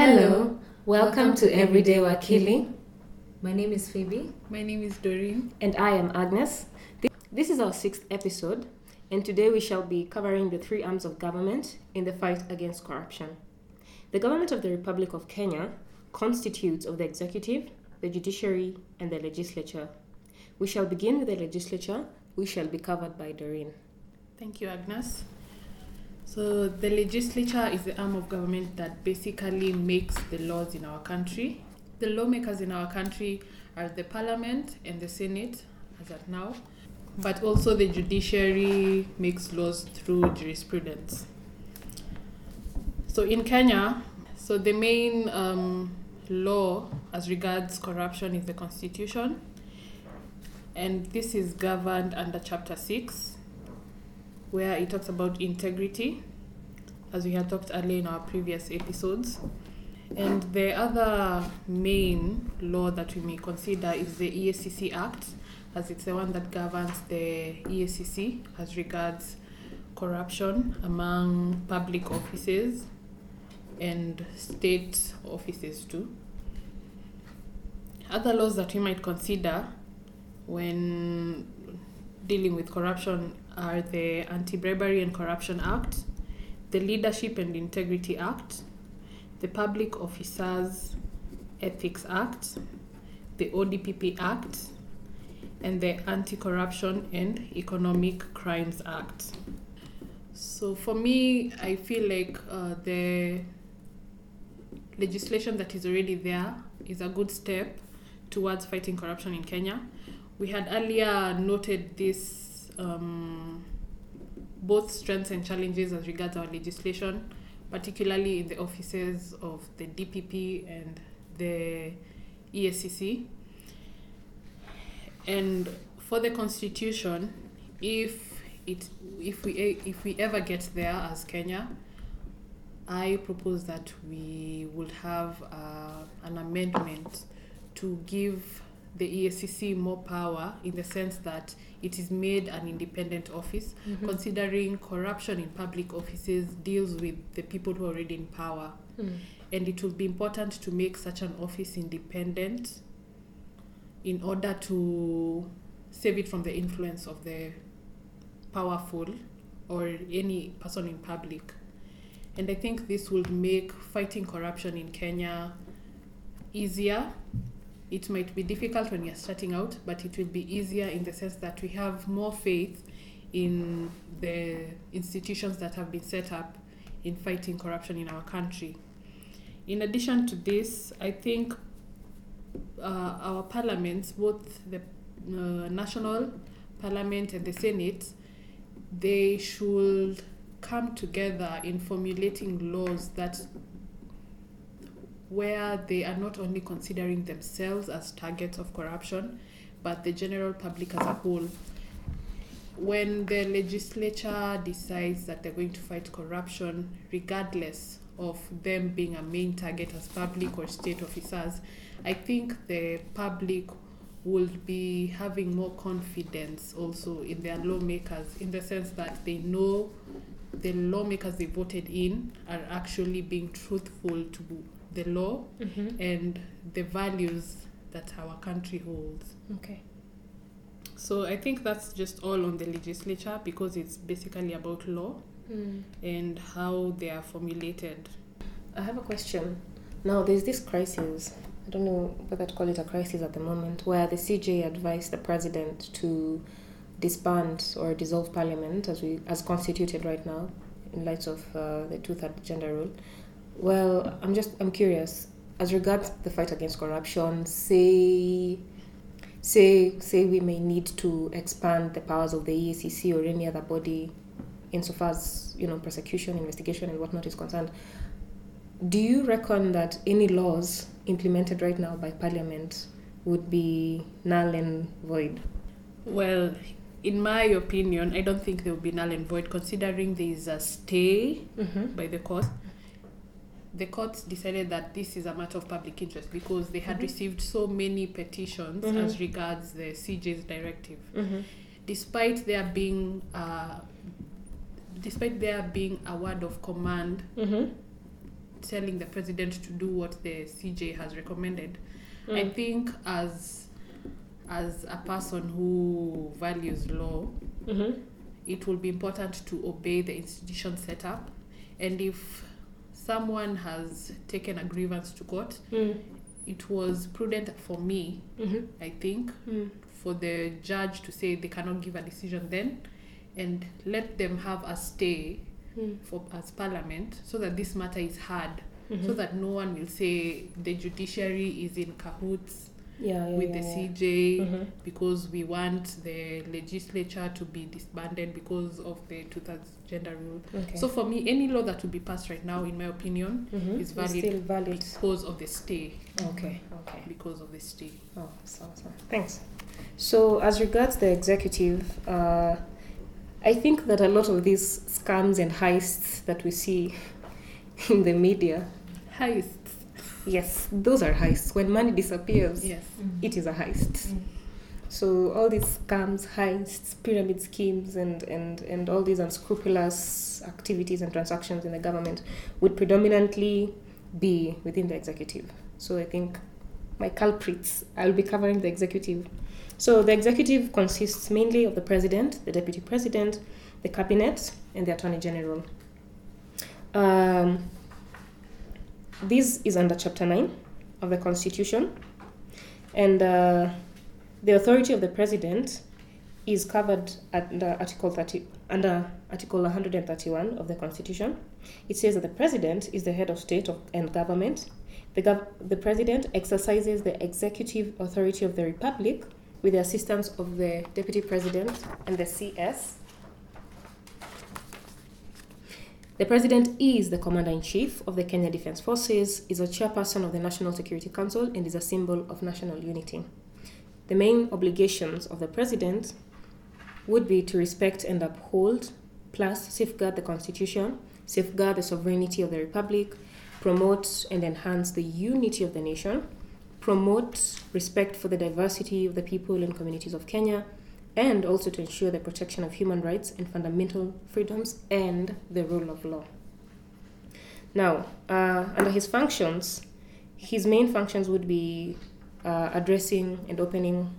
Hello, welcome to Everyday Wakili, My name is Phoebe. My name is Doreen. and I am Agnes. This is our sixth episode, and today we shall be covering the three arms of government in the fight against corruption. The government of the Republic of Kenya constitutes of the executive, the judiciary, and the legislature. We shall begin with the legislature, which shall be covered by Doreen. Thank you, Agnes. So, the legislature is the arm of government that basically makes the laws in our country. The lawmakers in our country are the parliament and the senate, as at now, but also the judiciary makes laws through jurisprudence. So, in Kenya, so the main um, law as regards corruption is the constitution, and this is governed under chapter 6 where it talks about integrity, as we had talked earlier in our previous episodes. And the other main law that we may consider is the EACC Act, as it's the one that governs the EACC as regards corruption among public offices and state offices too. Other laws that we might consider when dealing with corruption are the Anti Bribery and Corruption Act, the Leadership and Integrity Act, the Public Officers Ethics Act, the ODPP Act, and the Anti Corruption and Economic Crimes Act. So for me, I feel like uh, the legislation that is already there is a good step towards fighting corruption in Kenya. We had earlier noted this um, both strengths and challenges as regards our legislation, particularly in the offices of the DPP and the EACC. And for the constitution, if it if we if we ever get there as Kenya, I propose that we would have uh, an amendment to give the EACC more power in the sense that it is made an independent office, mm-hmm. considering corruption in public offices deals with the people who are already in power. Hmm. And it will be important to make such an office independent in order to save it from the influence of the powerful or any person in public. And I think this will make fighting corruption in Kenya easier. It might be difficult when you're starting out, but it will be easier in the sense that we have more faith in the institutions that have been set up in fighting corruption in our country. In addition to this, I think uh, our parliaments, both the uh, national parliament and the senate, they should come together in formulating laws that where they are not only considering themselves as targets of corruption, but the general public as a whole. When the legislature decides that they're going to fight corruption, regardless of them being a main target as public or state officers, I think the public will be having more confidence also in their lawmakers in the sense that they know the lawmakers they voted in are actually being truthful to the law and the values that our country holds. Okay. So I think that's just all on the legislature because it's basically about law and how they are formulated. I have a question. Now, there's this crisis. I don't know whether to call it a crisis at the moment, where the CJ advised the president to disband or dissolve parliament as we as constituted right now, in light of uh, the two-third gender rule. Well, I'm just I'm curious as regards the fight against corruption. Say, say, say we may need to expand the powers of the EACC or any other body, insofar as you know prosecution, investigation, and whatnot is concerned. Do you reckon that any laws implemented right now by Parliament would be null and void? Well, in my opinion, I don't think they will be null and void considering there is a stay Mm-hmm. by the court. The courts decided that this is a matter of public interest because they had Mhm. received so many petitions Mhm. as regards the CJ's directive. Mm-hmm. Despite there being uh, despite there being a word of command Mm-hmm. telling the president to do what the CJ has recommended. I Mm. think as as a person who values law, Mm-hmm. it will be important to obey the institution set up. And if someone has taken a grievance to court, Mm. it was prudent for me, Mm-hmm. I think, Mm. for the judge to say they cannot give a decision then and let them have a stay Mm. for as parliament so that this matter is heard Mhm. so that no one will say the judiciary is in cahoots yeah, yeah, with yeah, the. CJ Mhm. because we want the legislature to be disbanded because of the two-thirds gender rule. Okay. So for me, any law that will be passed right now, in my opinion, Mhm. is valid still valid. because of the stay. Okay. Okay. Because of the stay. Oh, so, so. Thanks. So, as regards the executive, uh, I think that a lot of these scams and heists that we see in the media, Heists. Yes, those are heists. When money disappears, Yes. it is a heist. Mm. So all these scams, heists, pyramid schemes, and, and, and all these unscrupulous activities and transactions in the government would predominantly be within the executive. So I think my culprits, I'll be covering the executive. So the executive consists mainly of the president, the deputy president, the cabinet, and the attorney general. Um, this is under Chapter 9 of the Constitution. And uh, the authority of the president is covered under Article 30, under Article 131 of the Constitution. It says that the president is the head of state of, and government. The, gov- the president exercises the executive authority of the republic with the assistance of the deputy president and the CS. The president is the commander in chief of the Kenya Defense Forces, is a chairperson of the National Security Council, and is a symbol of national unity. The main obligations of the president would be to respect and uphold, plus safeguard the constitution, safeguard the sovereignty of the republic, promote and enhance the unity of the nation, promote respect for the diversity of the people and communities of Kenya, and also to ensure the protection of human rights and fundamental freedoms and the rule of law. Now, uh, under his functions, his main functions would be uh, addressing and opening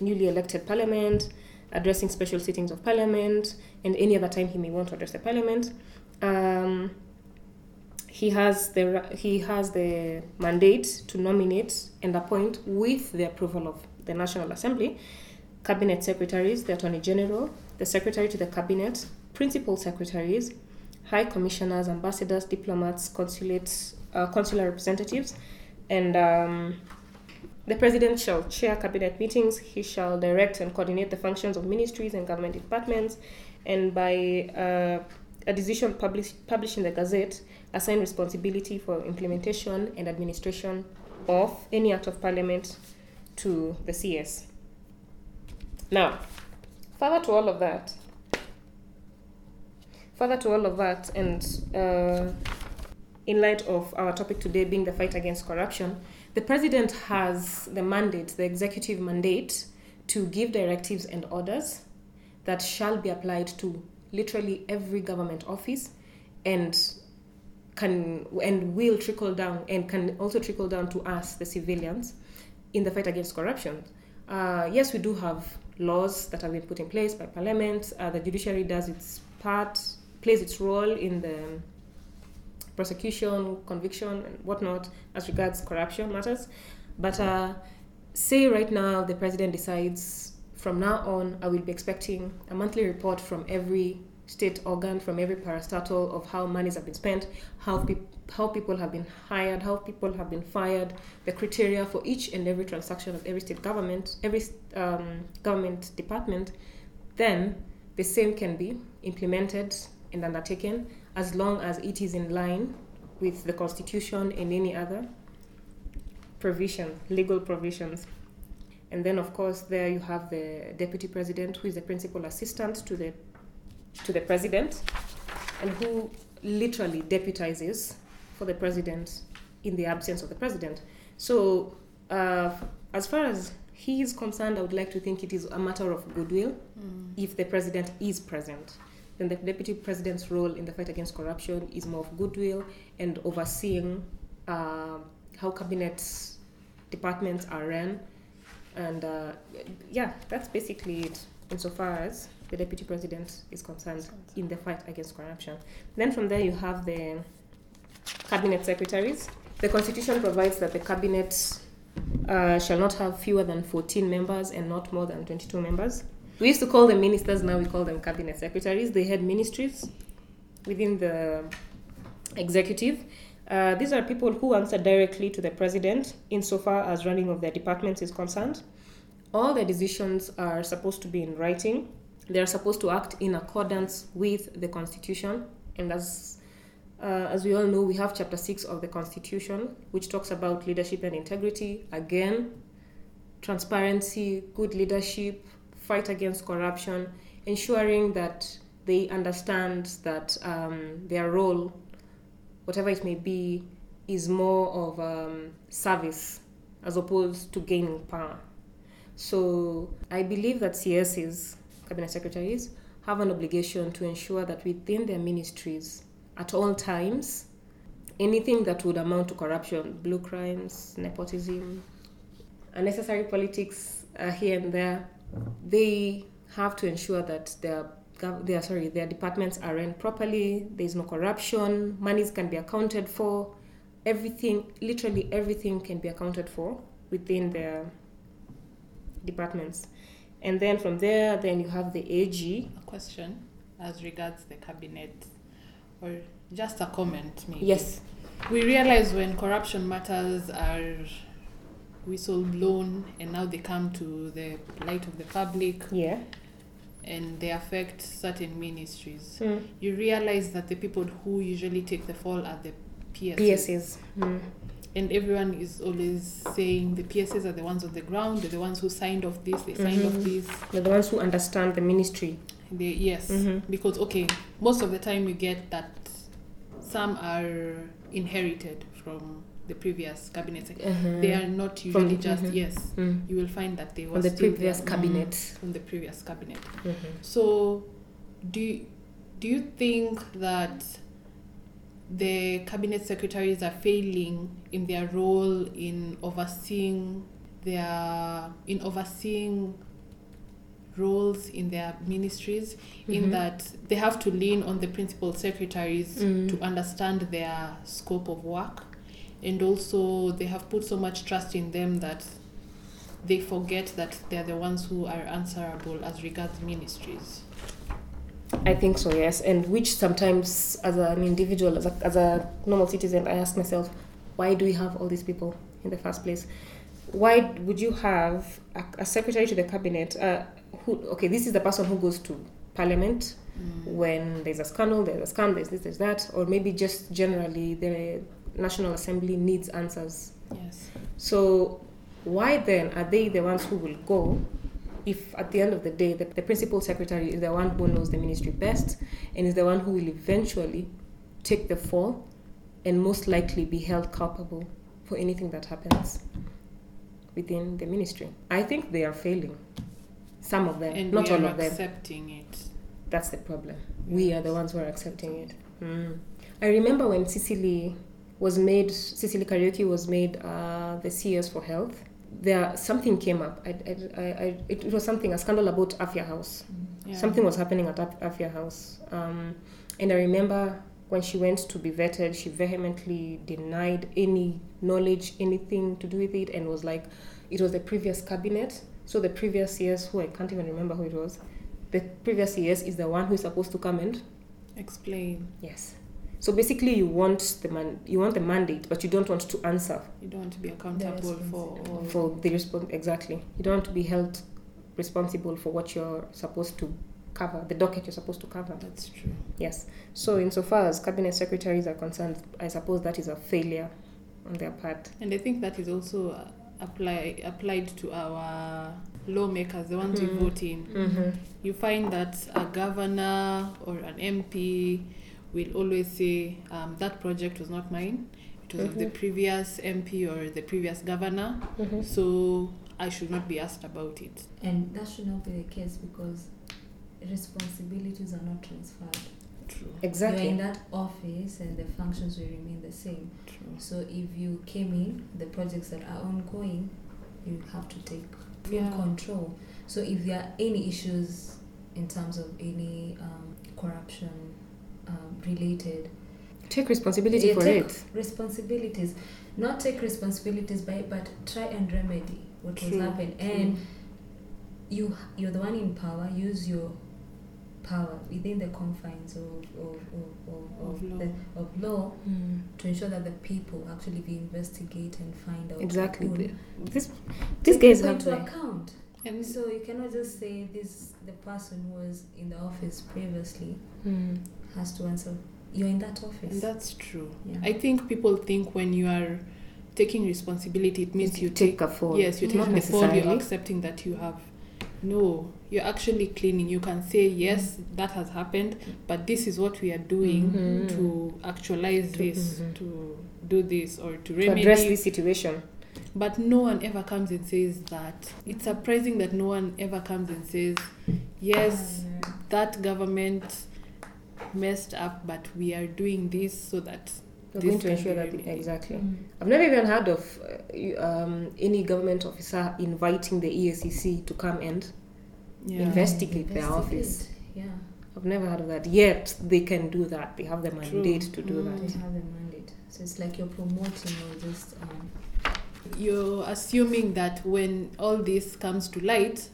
newly elected parliament, addressing special sittings of parliament, and any other time he may want to address the parliament. Um, he has the he has the mandate to nominate and appoint with the approval of the National Assembly cabinet secretaries, the attorney general, the secretary to the cabinet, principal secretaries, high commissioners, ambassadors, diplomats, consulates, uh, consular representatives, and um, the president shall chair cabinet meetings. He shall direct and coordinate the functions of ministries and government departments, and by uh, a decision published published in the Gazette, assign responsibility for implementation and administration of any act of parliament to the CS. Now, further to all of that, further to all of that, and uh, in light of our topic today being the fight against corruption, the president has the mandate, the executive mandate, to give directives and orders that shall be applied to literally every government office and can and will trickle down and can also trickle down to us the civilians in the fight against corruption. Uh, yes we do have laws that have been put in place by parliament uh, the judiciary does its part plays its role in the prosecution conviction and whatnot as regards corruption matters. But uh, say right now the president decides from now on i will be expecting a monthly report from every state organ from every parastatal of how monies have been spent how, peop how people have been hired how people have been fired the criteria for each and every transaction of every state government every um, government department then the same can be implemented and undertaken as long as it is in line with the constitution and any other provision legal provisions. And then of course there you have the deputy president who is the principal assistant to the to the president and who literally deputizes for the president in the absence of the president so uh, as far as he is concerned i would like to think it is a matter of goodwill if the president is present then the deputy president's role in the fight against corruption is more of goodwill and overseeing uh, how cabinet departments are run. And uh, yeah, that's basically it insofar as the deputy president is concerned in the fight against corruption. Then from there, you have the cabinet secretaries. The constitution provides that the cabinet uh, shall not have fewer than 14 members and not more than 22 members. We used to call them ministers, now we call them cabinet secretaries. They head ministries within the executive. Uh, these are people who answer directly to the president insofar as running of their departments is concerned. All their decisions are supposed to be in writing. They are supposed to act in accordance with the constitution. And as uh, as we all know, we have chapter 6 of the Constitution, which talks about leadership and integrity. Again, transparency, good leadership, fight against corruption, ensuring that they understand that um, their role, whatever it may be, is more of um, service as opposed to gaining power. So I believe that CSs, cabinet secretaries, have an obligation to ensure that within their ministries, at all times, anything that would amount to corruption, blue crimes, nepotism, unnecessary politics uh, here and there, they have to ensure that their their sorry their departments are run properly. There's no corruption. Monies can be accounted for. Everything, literally everything, can be accounted for within their departments. And then from there, then you have the AG. A question as regards the cabinet, or just a comment, maybe. Yes. We realize when corruption matters are whistle blown and now they come to the light of the public Yeah. and they affect certain ministries. Mm. You realize that the people who usually take the fall are the PSs. PSs. Mm. And everyone is always saying the PSs are the ones on the ground, they're the ones who signed off this, they signed off Mhm. this. They're the ones who understand the ministry. They, yes, Mhm. because okay, most of the time you get that some are inherited from the previous cabinet. Mhm. They are not usually just mhm. yes. Mm. You will find that they were From the still previous there, cabinet. mm, from the previous cabinet. Mhm. So, do you, do you think that the cabinet secretaries are failing in their role in overseeing their in overseeing roles in their ministries in Mhm. that they have to lean on the principal secretaries Mm. to understand their scope of work and also they have put so much trust in them that they forget that they're the ones who are answerable as regards ministries I think so, yes. And which sometimes, as an individual, as a, as a normal citizen, I ask myself, why do we have all these people in the first place? Why would you have a, a secretary to the cabinet? Uh, who, okay, this is the person who goes to parliament mm. when there's a scandal, there's a scandal, there's this, there's that, or maybe just generally the National Assembly needs answers. yes So, why then are they the ones who will go if at the end of the day the, the principal secretary is the one who knows the ministry best and is the one who will eventually take the fall and most likely be held culpable for anything that happens within the ministry? I think they are failing. Some of them, and not all of them. accepting it That's the problem. We are the ones who are accepting it. Mm. I remember when Sicily was made, Sicily Kariuki was made uh, the CS for health. There, something came up. I, I, I, it, was something, a scandal about Afya House. yeah. Something was happening at Af- Afya House. Um, and I remember when she went to be vetted, she vehemently denied any knowledge, anything to do with it, and was like, it was the previous cabinet. So the previous CS, who I can't even remember who it was, the previous CS is the one who is supposed to come and explain yes. So basically, you want the man, you want the mandate, but you don't want to answer you don't want to be accountable for all for the response. Exactly, you don't want to be held responsible for what you're supposed to cover, the docket you're supposed to cover. that's true Yes. So insofar as cabinet secretaries are concerned, I suppose that is a failure on their part. and i think that is also apply applied to our lawmakers the ones Mhm. we vote in Mm-hmm. you find that a governor or an mp will always say um, that project was not mine it was of the Mhm. previous mp or the previous governor Mm-hmm. so i should not be asked about it And that should not be the case because responsibilities are not transferred. True. Exactly. You're in that office and the functions will remain the same. True. So if you came in, the projects that are ongoing, you have to take full Yeah. control. So if there are any issues in terms of any um, corruption um, related Take responsibility Yeah, for take it. responsibilities, not take responsibilities by but try and remedy what True, was happened and you you're the one in power use your power within the confines of of, of, of, Of law. The, of law to ensure that the people actually be investigate and find out Exactly. who- The- This these take guys people have into the, account And so you cannot just say this the person who was in the office previously Mm. has to answer you're in that office and that's true. yeah. I think people think when you are taking responsibility, it means you take a fall. Yes, you're Not taking the fall, you're accepting that you have. No, you're actually cleaning. You can say, yes, that has happened, but this is what we are doing Mhm. to actualize To- this, mhm. to do this, or to to remedy. address this situation. But no one ever comes and says that. It's surprising that no one ever comes and says, yes, that government messed up, but we are doing this so that. We're going to ensure that remedied. exactly. mm. I've never even heard of uh, um, any government officer inviting the EACC to come and. Yeah. Investigate their office. Yeah, I've never heard of that. Yet they can do that. They have the mandate to do Mm. they that. have the mandate. So it's like you're promoting or just um, you're assuming that when all this comes to light,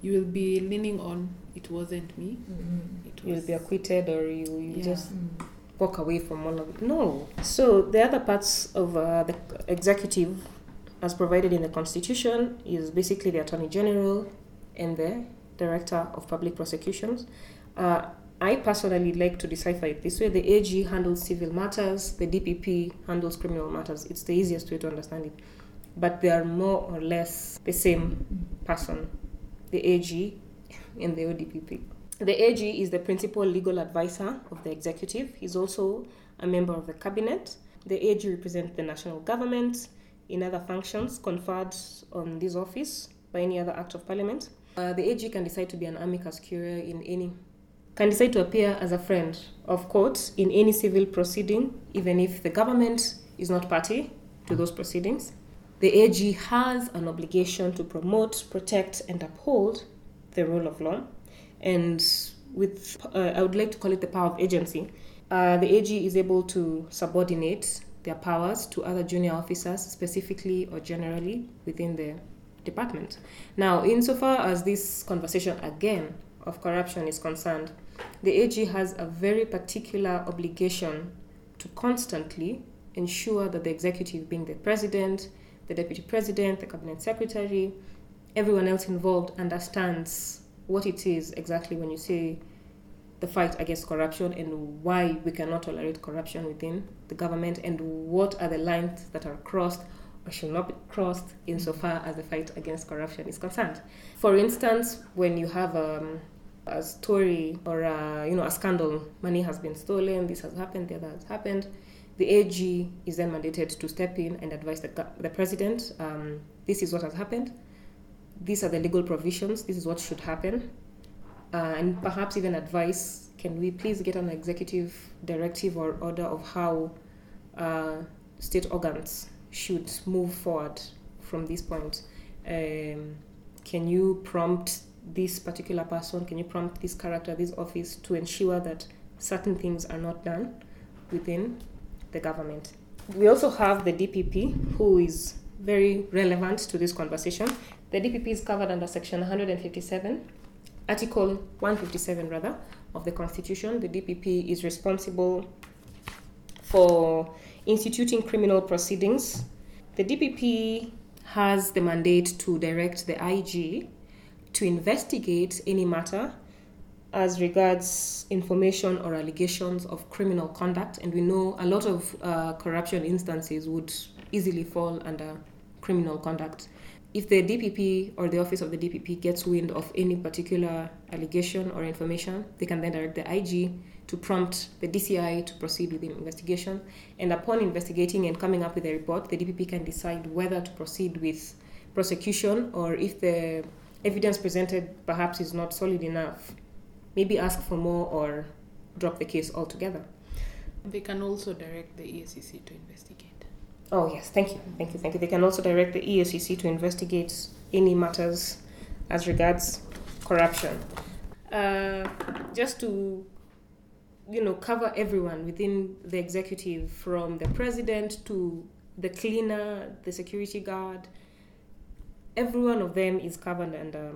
you will be leaning on it wasn't me. It You'll be acquitted or you, you Yeah. just mm. Walk away from all of it. No. So the other parts of uh, the executive, as provided in the constitution, is basically the attorney general and the director of public prosecutions. Uh, I personally like to decipher it this way: the AG handles civil matters, the DPP handles criminal matters. It's the easiest way to understand it. But they are more or less the same person, the AG and the ODPP. The AG is the principal legal advisor of the executive. He's also a member of the cabinet. The AG represents the national government in other functions conferred on this office by any other act of parliament. Uh, the AG can decide to be an amicus curiae in any can decide to appear as a friend of court in any civil proceeding, even if the government is not party to those proceedings. The AG has an obligation to promote, protect, and uphold the rule of law. And with, uh, I would like to call it the power of agency, uh, the AG is able to subordinate their powers to other junior officers, specifically or generally within the department. Now, insofar as this conversation again of corruption is concerned, the AG has a very particular obligation to constantly ensure that the executive, being the president, the deputy president, the cabinet secretary, everyone else involved understands what it is exactly when you say the fight against corruption and why we cannot tolerate corruption within the government and what are the lines that are crossed or should not be crossed insofar as the fight against corruption is concerned. For instance, when you have um, a story or a, you know a scandal, money has been stolen, this has happened, the other has happened. The AG is then mandated to step in and advise the, the president. Um, this is what has happened. These are the legal provisions. This is what should happen. Uh, and perhaps even advice can we please get an executive directive or order of how uh, state organs should move forward from this point? Um, can you prompt this particular person can you prompt this character this office to ensure that certain things are not done within the government? We also have the dpp who is very relevant to this conversation the dpp is covered under section 157 Article 157, rather, of the Constitution, the DPP is responsible for instituting criminal proceedings. The DPP has the mandate to direct the IG to investigate any matter as regards information or allegations of criminal conduct, and we know a lot of uh, corruption instances would easily fall under criminal conduct if the DPP or the office of the DPP gets wind of any particular allegation or information, they can then direct the IG to prompt the DCI to proceed with the investigation. And upon investigating and coming up with a report, the DPP can decide whether to proceed with prosecution or if the evidence presented perhaps is not solid enough maybe ask for more or drop the case altogether. They can also direct the E EACC to investigate. Oh, yes, thank you. Thank you, thank you. They can also direct the EACC to investigate any matters as regards corruption. Uh, just to, you know, cover everyone within the executive from the president to the cleaner, the security guard, every one of them is covered under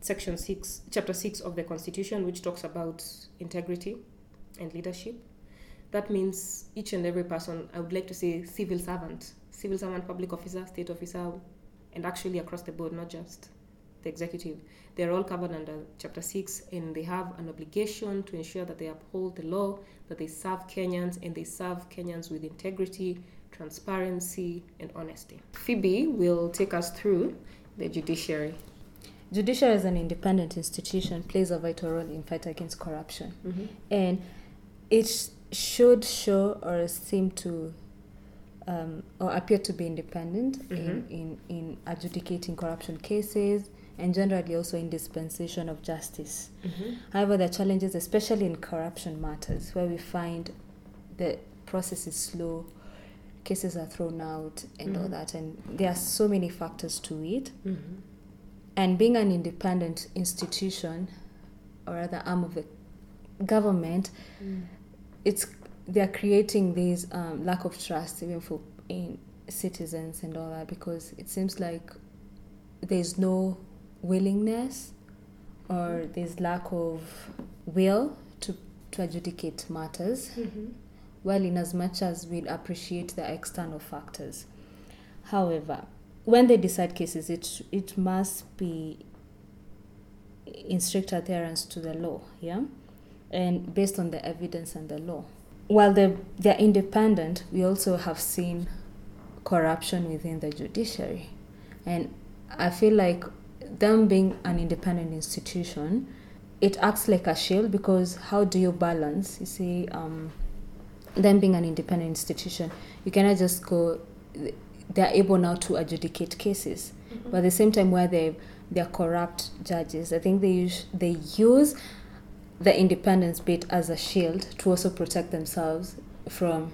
section 6 chapter 6 of the constitution which talks about integrity and leadership that means each and every person i would like to say civil servant civil servant public officer state officer and actually across the board not just the executive they're all covered under chapter 6 and they have an obligation to ensure that they uphold the law that they serve kenyans and they serve kenyans with integrity transparency and honesty phoebe will take us through the judiciary Judiciary as an independent institution plays a vital role in fight against corruption. mm-hmm. and it sh- should show or seem to um, or appear to be independent in, Mhm. in, in adjudicating corruption cases and generally also in dispensation of justice. Mm-hmm. However, there are challenges, especially in corruption matters, where we find the process is slow, cases are thrown out, and all Mhm. that, and there are so many factors to it. Mm-hmm. And being an independent institution, or rather arm of the government, it's they're creating this um, lack of trust even for in citizens and all that because it seems like there's no willingness or there's lack of will to, to adjudicate matters. Mm-hmm. well in as much as we'd appreciate the external factors. However when they decide cases it it must be in strict adherence to the law yeah and based on the evidence and the law. While they they're independent we also have seen corruption within the judiciary. And i feel like them being an independent institution it acts like a shield because how do you balance you see um, them being an independent institution? You cannot just go they're able now to adjudicate cases. But at the same time where they they're corrupt judges i think they use they use the independence bit as a shield to also protect themselves from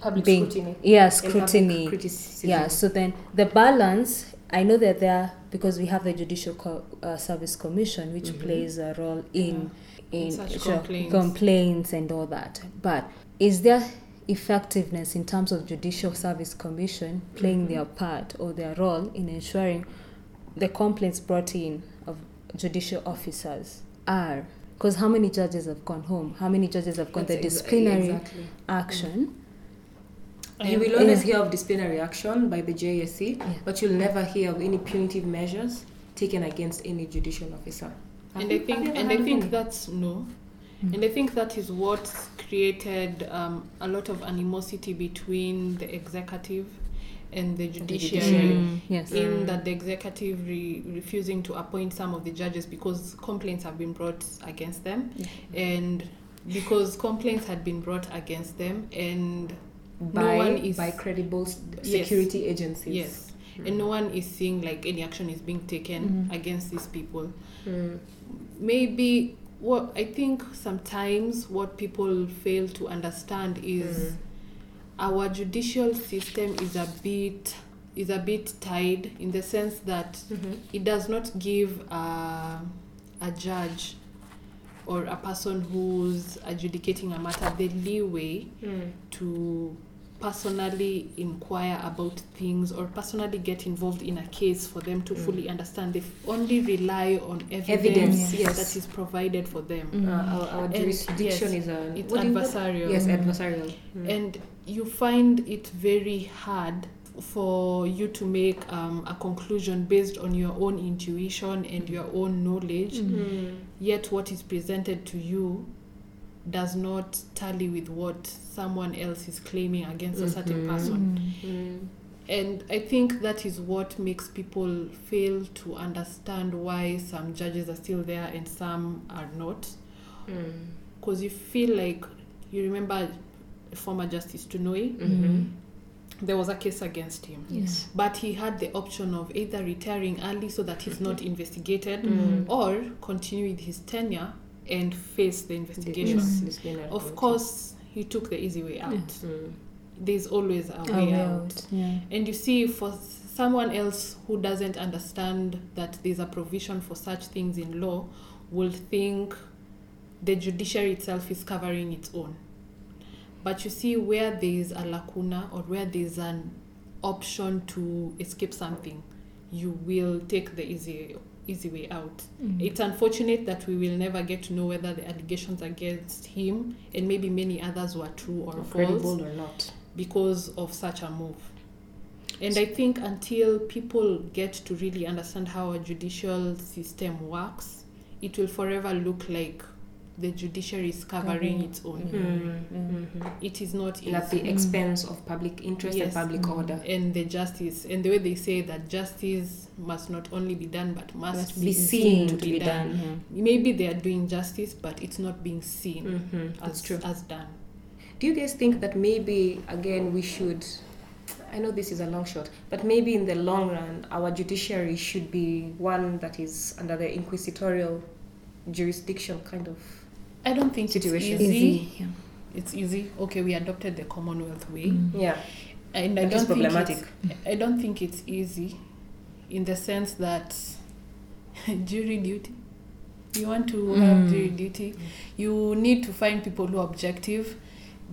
Public being scrutiny. yeah scrutiny criticism. yeah so then the balance i know that there because we have the judicial Co- uh, service commission which Mhm. plays a role in in, In such sure, complaints. complaints and all that but is there effectiveness in terms of judicial service commission playing Mhm. their part or their role in ensuring the complaints brought in of judicial officers are because how many judges have gone home how many judges have gone the That's exa- disciplinary exactly. action You will always yeah. hear of disciplinary action by the JSC, Yeah. but you'll never hear of any punitive measures taken against any judicial officer. Have and you- I think and I think any? that's no. Mm. And I think that is what's created um, a lot of animosity between the executive and the judiciary. judiciary. Mm, yes In Mm. that the executive re- refusing to appoint some of the judges because complaints have been brought against them, and because complaints had been brought against them, and by, no one is by credible s- Yes. security agencies. yes, Mm. and no one is seeing like any action is being taken Mhm. against these people. Mm. maybe what I think sometimes what people fail to understand is Mm. Our judicial system is a bit is a bit tied in the sense that Mhm. it does not give a, a judge or a person who's adjudicating a matter the leeway Mm. to personally inquire about things or personally get involved in a case for them to Mm. fully understand. They only rely on evidence, Evidence, yes. that is provided for them. Mm. Uh, our, our jurisdiction yes, is a It's what do you call it? adversarial. Yes, adversarial. Mm. And you find it very hard for you to make um, a conclusion based on your own intuition and your own knowledge. Mm. yet what is presented to you does not tally with what someone else is claiming against a certain Mhm. person. Mm. Mm. And I think that is what makes people fail to understand why some judges are still there and some are not. Mm. Because you feel like you remember former Justice Tunoi, Mhm. there was a case against him. Yes. But he had the option of either retiring early so that he's not investigated Mm. or continue with his tenure and face the investigation. Dis- disciplinary Of course, he took the easy way out. Mm. There's always a A way way out. out, Yeah. And you see, for someone else who doesn't understand that there's a provision for such things in law, will think the judiciary itself is covering its own. But you see, where there is a lacuna or where there's an option to escape something, you will take the easy easy way out. Mm. It's unfortunate that we will never get to know whether the allegations against him and maybe many others were true or Or false credible or not. because of such a move. And I think until people get to really understand how a judicial system works, it will forever look like the judiciary is covering Covering. its own. Mm. Mhm. It is not easy. At the expense of public interest Yes. and public order. and the justice and the way they say that justice must not only be done but must, Must be, be seen, seen to be done. Yeah. Maybe they are doing justice, but it's not being seen as, That's true. as done. Do you guys think that maybe again we should? I know this is a long shot, but maybe in the long run, our judiciary should be one that is under the inquisitorial jurisdiction, kind of. I don't think Situation. it's easy. Easy. Yeah. It's easy. Okay, we adopted the Commonwealth way. Mm. Yeah, and I That is don't think problematic. it's, I don't think it's easy, in the sense that jury duty. You want to have Mm. jury duty, you need to find people who are objective.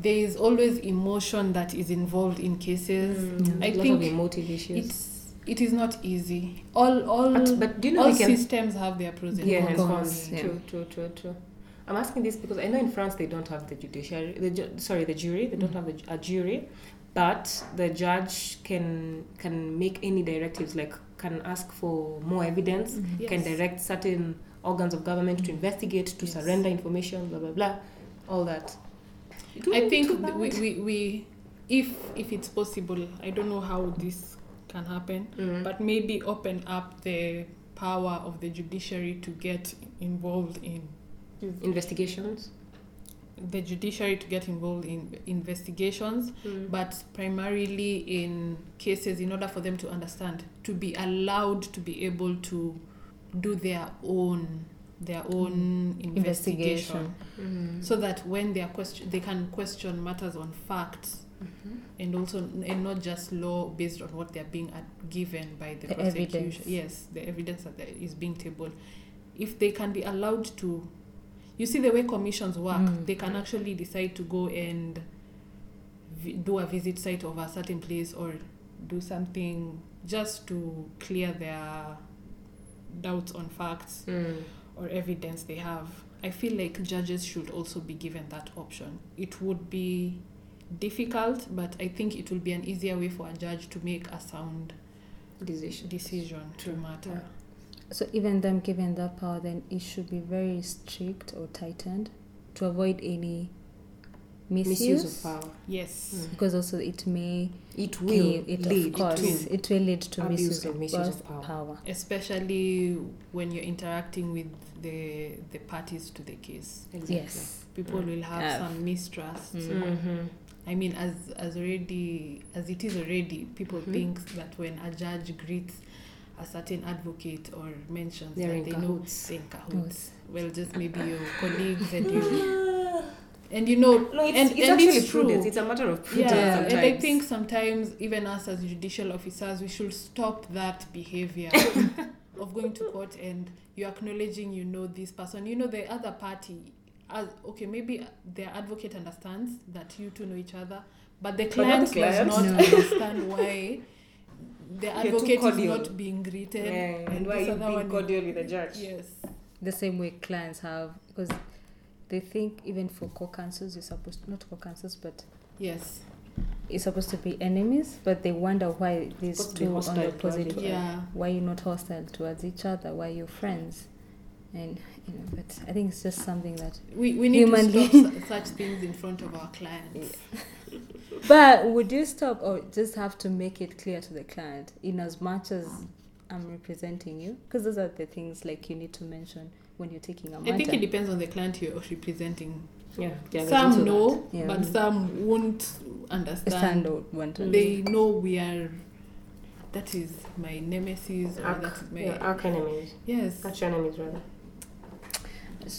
There is always emotion that is involved in cases. Mm, I a lot think of emotive issues. It's it is not easy. All all But, but do you know all can systems have their pros and Yeah, cons. and cons, cons. yeah. True, true, true, true. I'm asking this because I know in France they don't have the judiciary. The ju- sorry, the jury. They don't Mm. have the, a jury, but the judge can can make any directives, like can ask for more evidence, Mm. Yes. can direct certain organs of government to investigate, to Yes. surrender information, blah blah blah, all that. I think we, we, we if if it's possible, I don't know how this can happen. Mm. but maybe open up the power of the judiciary to get involved in investigations. the judiciary to get involved in investigations Mm. but primarily in cases in order for them to understand to be allowed to be able to do their own their own investigation, Investigation. Mm. so that when they are question they can question matters on facts Mhm. and also and not just law based on what they're being ad- given by the, The prosecution. evidence. Yes, the evidence that is being tabled. If they can be allowed to, you see the way commissions work, Mm. they can actually decide to go and vi- do a visit site of a certain place or do something just to clear their doubts on facts Mm. or evidence they have. I feel like judges should also be given that option. It would be difficult, but I think it will be an easier way for a judge to make a sound Decision. decision to matter. So even them given that power, then it should be very strict or tightened to avoid any misuse. Misuse of power. Yes. Mm. Because also it may It will kill it, lead of course. to It will lead to abuse misuse and of, misuse of power. power. Especially when you're interacting with the the parties to the case. Exactly. Yes. People Mm. will have Yeah. some mistrust. Mm. Mm-hmm. I mean, as as already as it is already, people Mhm. think that when a judge greets a certain advocate or mentions They're that in they know cahoots. they're in cahoots. Well, just maybe your colleagues and you and you know No, it's, and, it's and actually it's true. prudence. It's a matter of prudence. yeah, sometimes. and I think sometimes even us as judicial officers, we should stop that behavior of going to court and you're acknowledging you know this person, you know the other party. As, okay, maybe their advocate understands that you two know each other, but the not the client does not No. understand why the too advocate is not being greeted. Yeah, and why this you other being one cordial with the judge? Yes. The same way clients have because they think even for co-counsels you're supposed to, not co-counsels but Yes. you're supposed to be enemies, but they wonder why these Supposed to two on the opposite. Yeah. why you're not hostile towards each other, why you're friends. And you know, but I think it's just something that We, we need Humanly. to stop such things in front of our clients. But would you stop or just have to make it clear to the client in as much as I'm representing you? Because those are the things like you need to mention when you're taking a matter. I think it depends on the client you're representing. Yeah, yeah. some know, Yeah. but some won't stand understand. out one to They know we are. That is my nemesis, or Arch, that is my yeah, arch enemies. yes. Arch enemies, rather.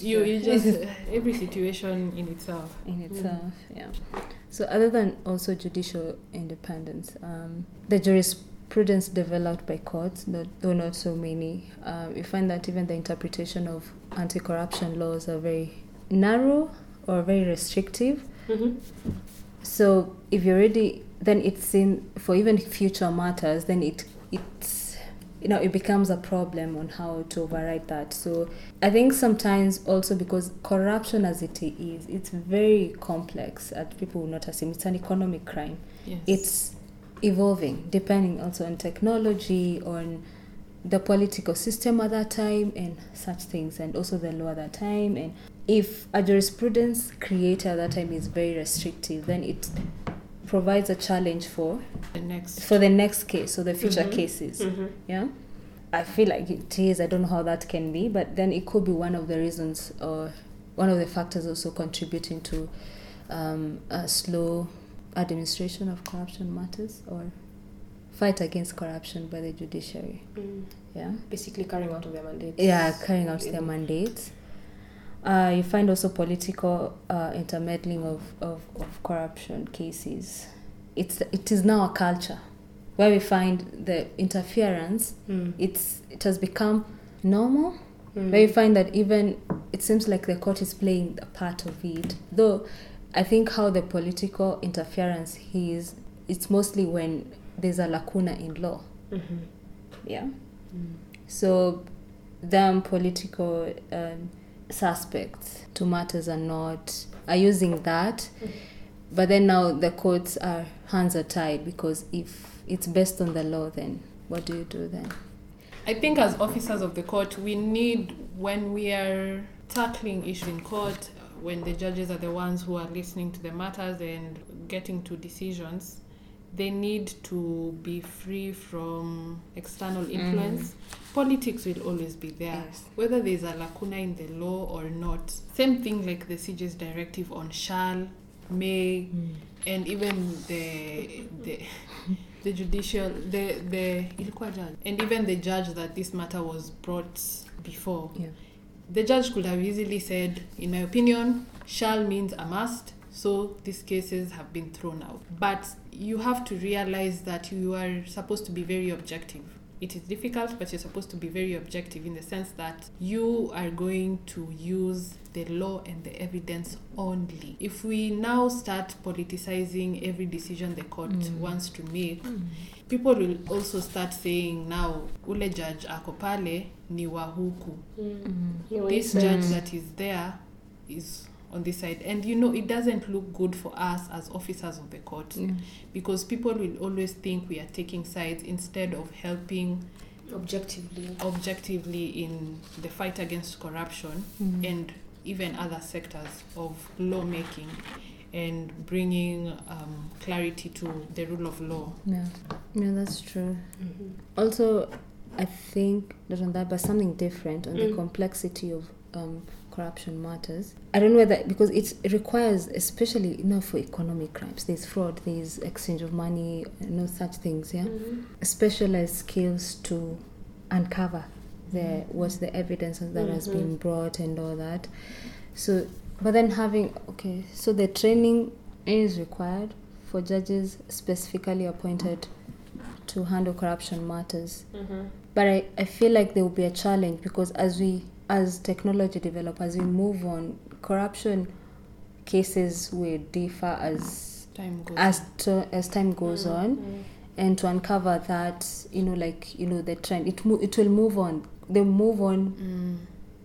You, you just every situation in itself. in itself, yeah. So other than also judicial independence, um, the jurisprudence developed by courts, though, not so many, uh, we find that even the interpretation of anti-corruption laws are very narrow or very restrictive. Mm-hmm. So if you're already, then it's in for even future matters, then it it's you know it becomes a problem on how to override that. So I think sometimes also because corruption as it is, it's very complex. That people will not assume it's an economic crime. Yes. It's evolving depending also on technology, on the political system at that time, and such things, and also the law at that time. And if a jurisprudence created at that time is very restrictive, then it provides a challenge for the next. for the next case or the future Mhm. cases. Mm-hmm. Yeah. I feel like it is. I don't know how that can be, but then it could be one of the reasons or one of the factors also contributing to um, a slow administration of corruption matters or fight against corruption by the judiciary. Mm. Yeah. Basically carrying out of their mandate. Yeah, carrying out their mandates. Uh, you find also political uh, intermeddling of, of, of corruption cases. It's it is now a culture where we find the interference. Mm. It's it has become normal. Mm. Where you find that even it seems like the court is playing a part of it. Though I think how the political interference is, it's mostly when there's a lacuna in law. Mm-hmm. Yeah. Mm. So, them political um, suspects to matters are not are using that, but then now the courts are hands are tied because if it's based on the law, then what do you do then? I think as officers of the court, we need when we are tackling issues in court, when the judges are the ones who are listening to the matters and getting to decisions, they need to be free from external mm. influence. Politics will always be there, Yes. whether there's a lacuna in the law or not. Same thing like the CJ's directive on shall, may, mm. and even the the the judicial the the ilikuwa judge and even the judge that this matter was brought before Yeah. the judge could have easily said in my opinion shall means a must so these cases have been thrown out but you have to realize that you are supposed to be very objective it is difficult but you're supposed to be very objective in the sense that you are going to use the law and the evidence only if we now start politicizing every decision the court Mm. wants to make people will also start saying now ule judge ako pale ni wa huku Mm. this Mm. judge that is there is on this side and you know it doesn't look good for us as officers of the court Yeah. because people will always think we are taking sides instead of helping Objectively. objectively in the fight against corruption Mm. and even other sectors of lawmaking and bringing um, clarity to the rule of law Yeah. Yeah, that's true. Mm-hmm. Also, I think not on that, but something different on the Mm. complexity of um, corruption matters. I don't know whether because it requires, especially you know, for economic crimes, there's fraud, there's exchange of money, you know, such things. Yeah, Mm-hmm. specialized skills to uncover the what's the evidence that has Mhm. been brought and all that. So, but then having okay, so the training is required for judges specifically appointed to handle corruption matters. Mm-hmm. But I, I feel like there will be a challenge because as we as technology develop, as we move on, corruption cases will differ as time goes as on. to, as time goes on Mm-hmm. and to uncover that you know like you know the trend it mo- it will move on they move on Mm.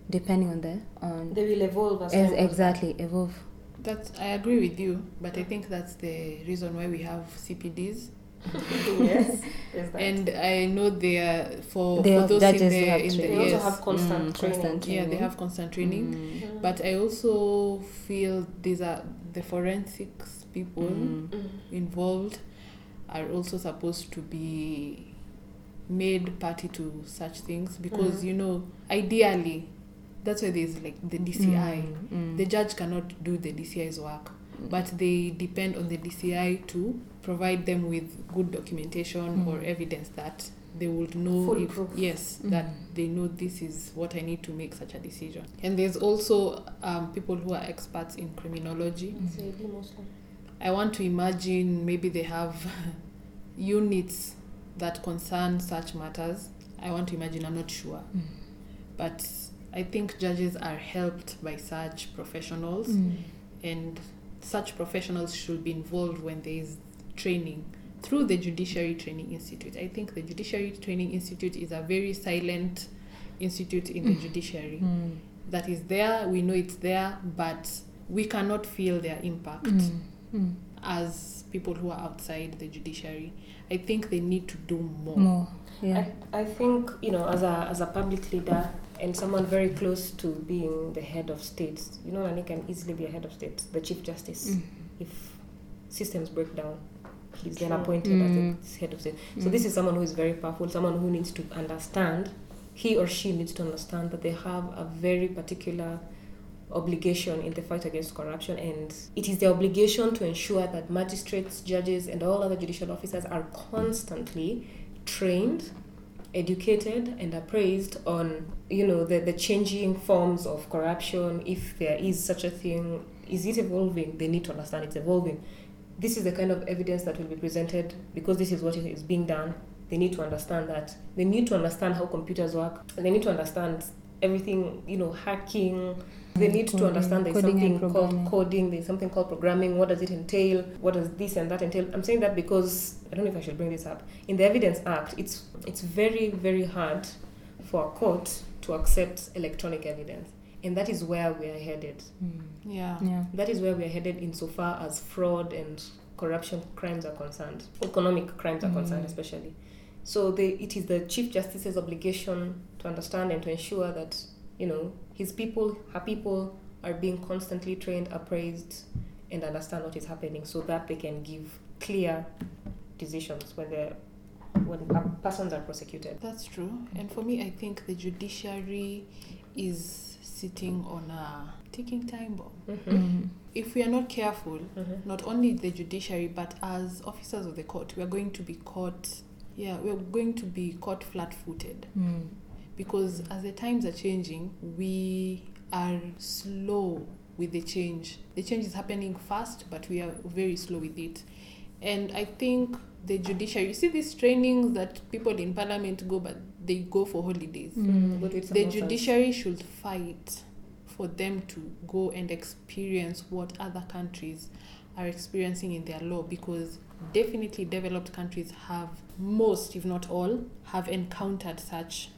depending on the on They will evolve as Ex- time goes exactly evolve That's I agree with you, but I think that's the reason why we have CPDs. By. yes. There's that. And I know they are for, They for those judges, in they the have in the training. they also yes. have constant Mm, training. constant yeah, they have constant training. Mm. But I also feel these are the forensics people Mm. Mm. involved are also supposed to be made party to such things because Mhm. you know ideally that's why there's like the DCI. Mm, mm. The judge cannot do the DCI's work. But they depend on the DCI to provide them with good documentation Mm. or evidence that they would know if Foolproof. yes Mm. that they know this is what I need to make such a decision. And there's also um, people who are experts in criminology. Mm. Saidi mostly. I want to imagine maybe they have units that concern such matters. I want to imagine, I'm not sure. Mm. But I think judges are helped by such professionals, Mm. and such professionals should be involved when there is training through the Judiciary Training Institute. I think the Judiciary Training Institute is a very silent institute in the Mm. judiciary Mm. that is there, we know it's there, but we cannot feel their impact Mm. Mm. as people who are outside the judiciary. I think they need to do more. More. Yeah. I, I think you know as a as a public leader and someone very close to being the head of state, you know, Nani can easily be a head of state, the chief justice. Mm. If systems break down, he's then appointed Mm. as the head of state. So Mm. this is someone who is very powerful, someone who needs to understand. He or she needs to understand that they have a very particular obligation in the fight against corruption, and it is their obligation to ensure that magistrates, judges, and all other judicial officers are constantly trained, educated, and appraised on you know the, the changing forms of corruption. If there is such a thing, is it evolving? They need to understand it's evolving. This is the kind of evidence that will be presented because this is what is being done. They need to understand that. They need to understand how computers work. They need to understand everything, you know, hacking. They need to understand there's something called coding, there's something called programming. What does it entail? What does this and that entail? I'm saying that because I don't know if I should bring this up. In the Evidence Act, it's it's very, very hard for a court to accept electronic evidence. And that is where we are headed. Mm. Yeah. Yeah. That is where we are headed insofar as fraud and corruption crimes are concerned, economic crimes are concerned, Mm. especially. So they, it is the Chief Justice's obligation to understand and to ensure that, you know, his people, her people are being constantly trained, appraised, and understand what is happening so that they can give clear decisions when they're when uh, persons are prosecuted. That's true. And for me, I think the judiciary is sitting on a ticking time bomb. Mm-hmm. Mm. If we are not careful, Mm-hmm. not only the judiciary, but as officers of the court, we are going to be caught. Yeah, we're going to be caught flat-footed Mm. because as the times are changing, we are slow with the change. The change is happening fast, but we are very slow with it. And I think the judiciary, you see these trainings that people in parliament go, but they go for holidays. Mm. But The nonsense. judiciary should fight for them to go and experience what other countries are experiencing in their law because definitely developed countries have most if not all have encountered such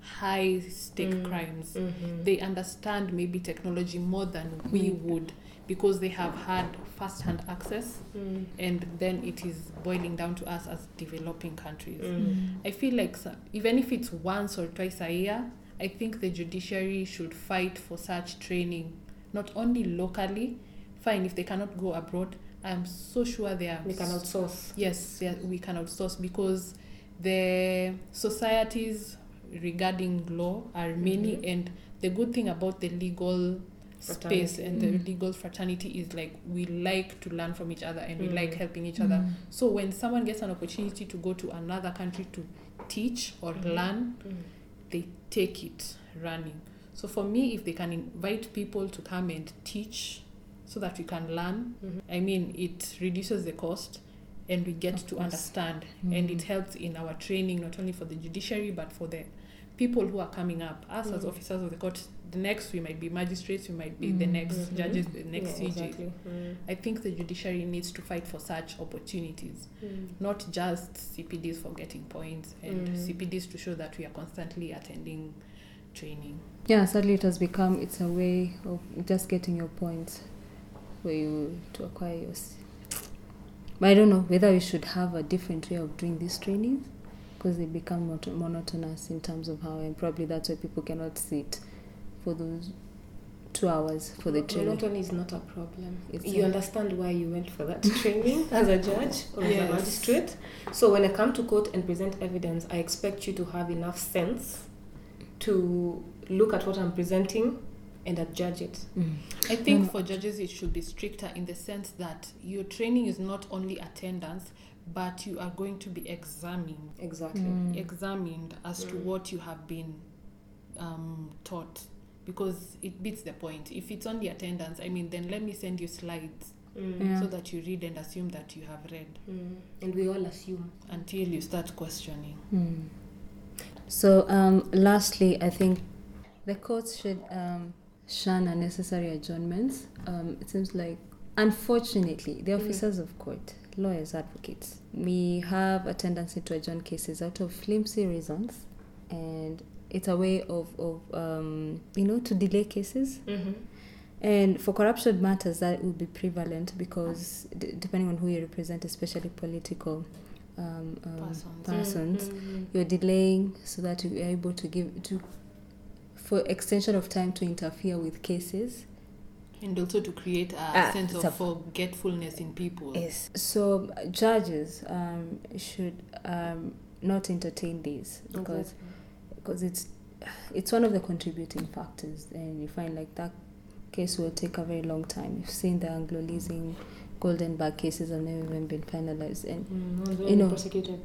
high stake Mm. crimes Mhm. they understand maybe technology more than we Mm. would because they have had first hand access Mm. and then it is boiling down to us as developing countries Mm. I feel like even if it's once or twice a year, I think the judiciary should fight for such training, not only locally. Fine, if they cannot go abroad, I'm so sure they are. We can outsource. Yes, we can outsource because the societies regarding law are many, Mhm. and the good thing about the legal space and the Mhm. legal fraternity is like we like to learn from each other and we Mm. like helping each other. Mm. So when someone gets an opportunity to go to another country to teach or Mhm. learn, Mm. they take it running. So for me, if they can invite people to come and teach so that we can learn, Mhm. I mean, it reduces the cost and we get Of to course. understand. And Mm. it helps in our training, not only for the judiciary, but for the people who are coming up. Us as Mm. officers of the court, the next we might be magistrates, we might be the Mm. next Mhm. judges, the next Yeah, CJ. exactly. Mm. I think the judiciary needs to fight for such opportunities Mm. not just CPDs for getting points and Mm. CPDs to show that we are constantly attending training. Yeah, sadly, it has become it's a way of just getting your points for you to acquire your. s- But I don't know whether we should have a different way of doing these trainings because they become monoto- monotonous in terms of how, and probably that's why people cannot sit for those two hours for the training. Monotony is not a problem. It's you a- understand why you went for that training as a judge or as a magistrate. So when I come to court and present evidence, I expect you to have enough sense to look at what I'm presenting and adjudge it. I think Mm. for judges it should be stricter in the sense that your training is not only attendance, but you are going to be examined, Exactly. Mm. examined as to Mm. what you have been um, taught, because it beats the point. If it's only attendance, I mean, then let me send you slides Mm. Yeah. so that you read and assume that you have read Mm. And we all assume. until you start questioning. So, um, lastly, I think the courts should um, shun unnecessary adjournments. Um, it seems like, unfortunately, the Mm. officers of court, lawyers, advocates, we have a tendency to adjourn cases out of flimsy reasons, and it's a way of, of um, you know, to delay cases. Mm-hmm. And for corruption matters, that will be prevalent because d- depending on who you represent, especially political um, um, Persons. persons Mm-hmm. you're delaying so that you're able to give to for extension of time to interfere with cases And also to create a Ah, sense of forgetfulness in people. yes so judges um, should um, not entertain these because because it's it's one of the contributing factors and you find like that case will take a very long time you've seen the anglo leasing Goldenberg cases have never even been finalized and Mm, You know. prosecuted.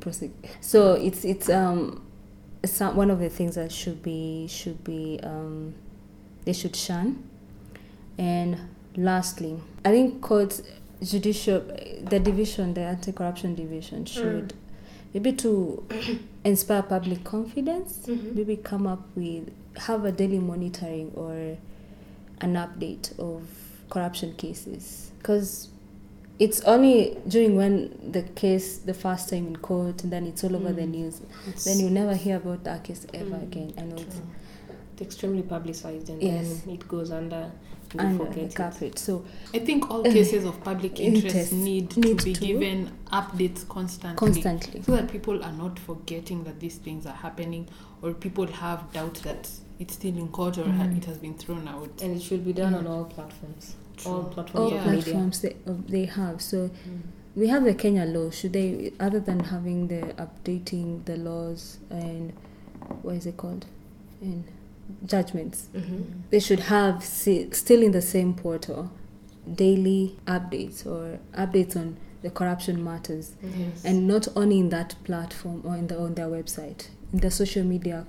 prosec- so it's it's um some, one of the things that should be should be um, they should shun. And lastly i think courts judicial the division the anti-corruption division should maybe to inspire public confidence Mhm. maybe come up with have a daily monitoring or an update of corruption cases. Because it's only during when the case the first time in court and then it's all over the Mm. news It's, then you never hear about that case ever Mm, again i know it's true. It's extremely publicized and Yes. then it goes under. You under the forget it. carpet so I think all cases of public interest Interest need, to be to- given updates constantly. constantly So that people are not forgetting that these things are happening or people have doubt that it's still in court or ha- Mhm. it has been thrown out. And it should be done Yeah. on all platforms. All platforms all platforms they, uh, they have so Mm. we have the Kenya law. Should they, other than having the updating the laws and what is it called, and judgments, Mhm. they should have si- still in the same portal daily updates or updates on the corruption matters, Yes. and not only in that platform or in the on their website. In the social media,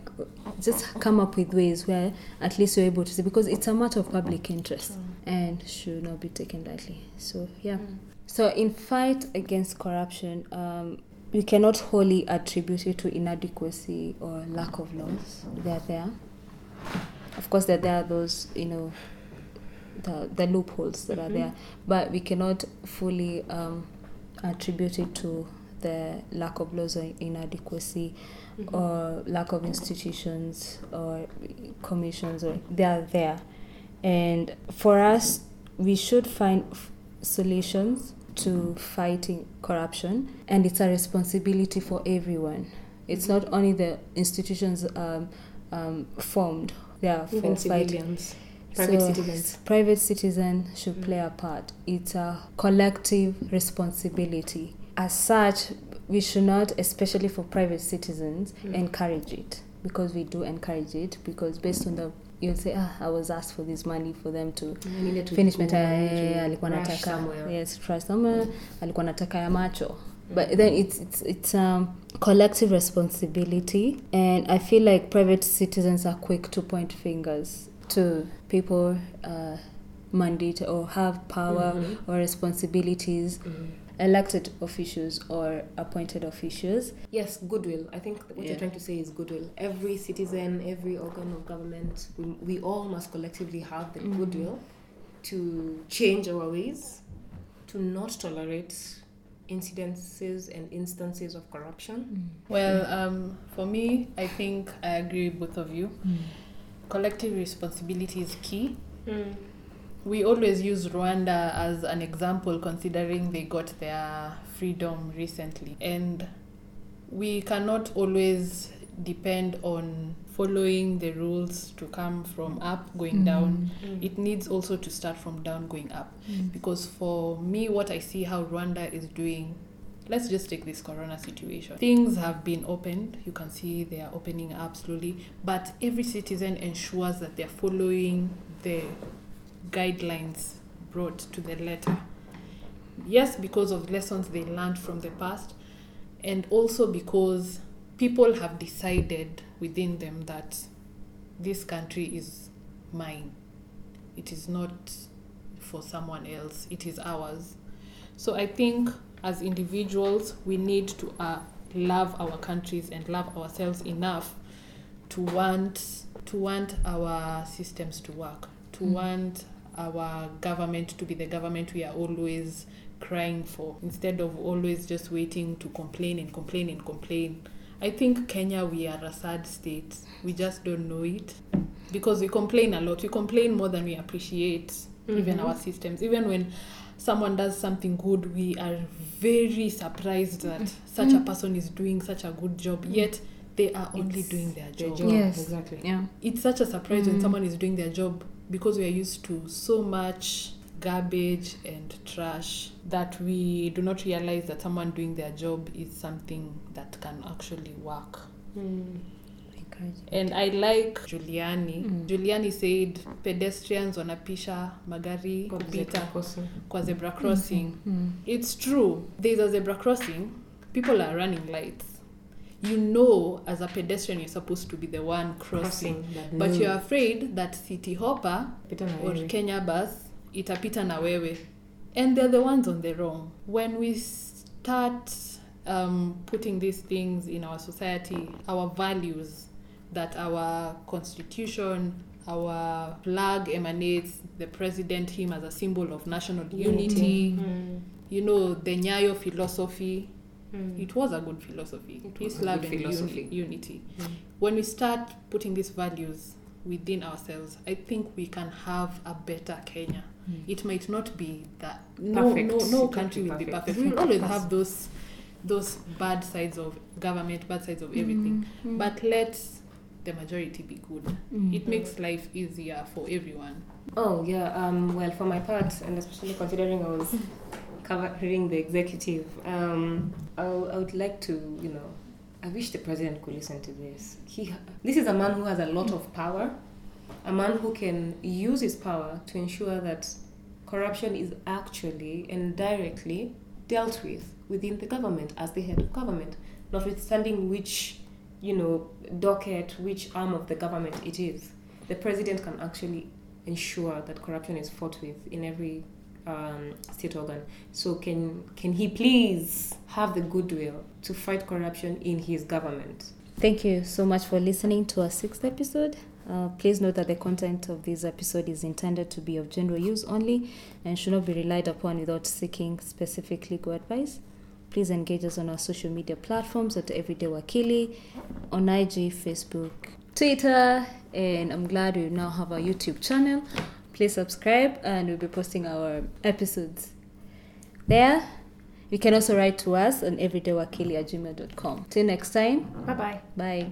just come up with ways where at least you're able to see because it's a matter of public interest and should not be taken lightly. So yeah. Mm. So, in fight against corruption, um, we cannot wholly attribute it to inadequacy or lack of laws. They are there. Of course, there are those, you know, the, the loopholes that are Mhm. there, but we cannot fully um, attribute it to the lack of laws or inadequacy Mhm. or lack of institutions or commissions or they are there and for us we should find f- solutions to fighting corruption and it's a responsibility for everyone it's Mhm. not only the institutions um, um, formed they are Even for fighting private so, citizens. private citizen should Mm. play a part. It's a collective responsibility. As such, we should not, especially for private citizens, Mm. encourage it because we do encourage it because based on the you'll say ah I was asked for this money for them to to finish go my time to alikuwa nataka yes try somewhere alikuwa nataka ya macho but Mm. then it's it's it's um collective responsibility and i feel like private citizens are quick to point fingers to people uh mandate or have power Mhm. or responsibilities Mm. Elected officials or appointed officials Yes, goodwill. I think what Yeah. you're trying to say is goodwill. Every citizen, every organ of government, we, we all must collectively have the Mhm. goodwill to change our ways, to not tolerate incidences and instances of corruption. Well, um, for me, I think I agree with both of you. Collective responsibility is key. We always use Rwanda as an example considering they got their freedom recently. And we cannot always depend on following the rules to come from up going mm-hmm. down. Mm. It needs also to start from down going up. Mm. Because for me, what I see how Rwanda is doing let's just take this corona situation. Things have been opened. You can see they are opening up slowly, but every citizen ensures that they're following the guidelines brought to the letter. Yes, because of lessons they learned from the past, and also because people have decided within them that this country is mine. It is not for someone else, it is ours. So I think as individuals, we need to uh, love our countries and love ourselves enough to want to want our systems to work, to Mm. want our government to be the government we are always crying for, instead of always just waiting to complain and complain and complain. I think Kenya, we are a sad state. We just don't know it because we complain a lot. We complain more than we appreciate even Mhm. our systems. Even when someone does something good, we are very surprised that such a person is doing such a good job, yet they are only It's doing their their job. job. Yes. Exactly. Yeah. It's such a surprise when Mm. someone is doing their job because we are used to so much garbage and trash that we do not realize that someone doing their job is something that can actually work. Mm. And I like Giuliani. Mm. Giuliani said pedestrians wanapisha magari kupita kwa zebra crossing. Mm. It's true. There's a zebra crossing. People are running lights. You know, as a pedestrian, you're supposed to be the one crossing. But you're afraid that Citi Hoppa or Kenya bus itapita na wewe. And they're the ones on the wrong. When we start um, putting these things in our society, our values, that our constitution, our flag emanates the president, him as a symbol of national unity. Mm. You know, the Nyayo philosophy. It was a good philosophy. It was Peace, a love, good and uni- unity. Mm. When we start putting these values within ourselves, I think we can have a better Kenya. Mm. It might not be that no Perfect. no no country will be perfect. perfect. We will always have those those bad sides of government, bad sides of everything. Mm. But let the majority be good. Mm. It makes life easier for everyone. Oh yeah. Um. Well, for my part, and especially considering I was covering the executive, um, I, I would like to, you know, I wish the president could listen to this. He, this is a man who has a lot of power, a man who can use his power to ensure that corruption is actually and directly dealt with within the government as the head of government, notwithstanding which, you know, docket, which arm of the government it is. The president can actually ensure that corruption is fought with in every um, state organ. So can can he please have the goodwill to fight corruption in his government? Thank you so much for listening to our sixth episode. Uh, please note that the content of this episode is intended to be of general use only and should not be relied upon without seeking specific legal advice. Please engage us on our social media platforms at Everyday Wakili, on IG, Facebook, Twitter, and I'm glad we now have our YouTube channel. Please subscribe and we'll be posting our episodes there. You can also write to us on everydaywakili at gmail.com. Till next time, Bye bye. bye.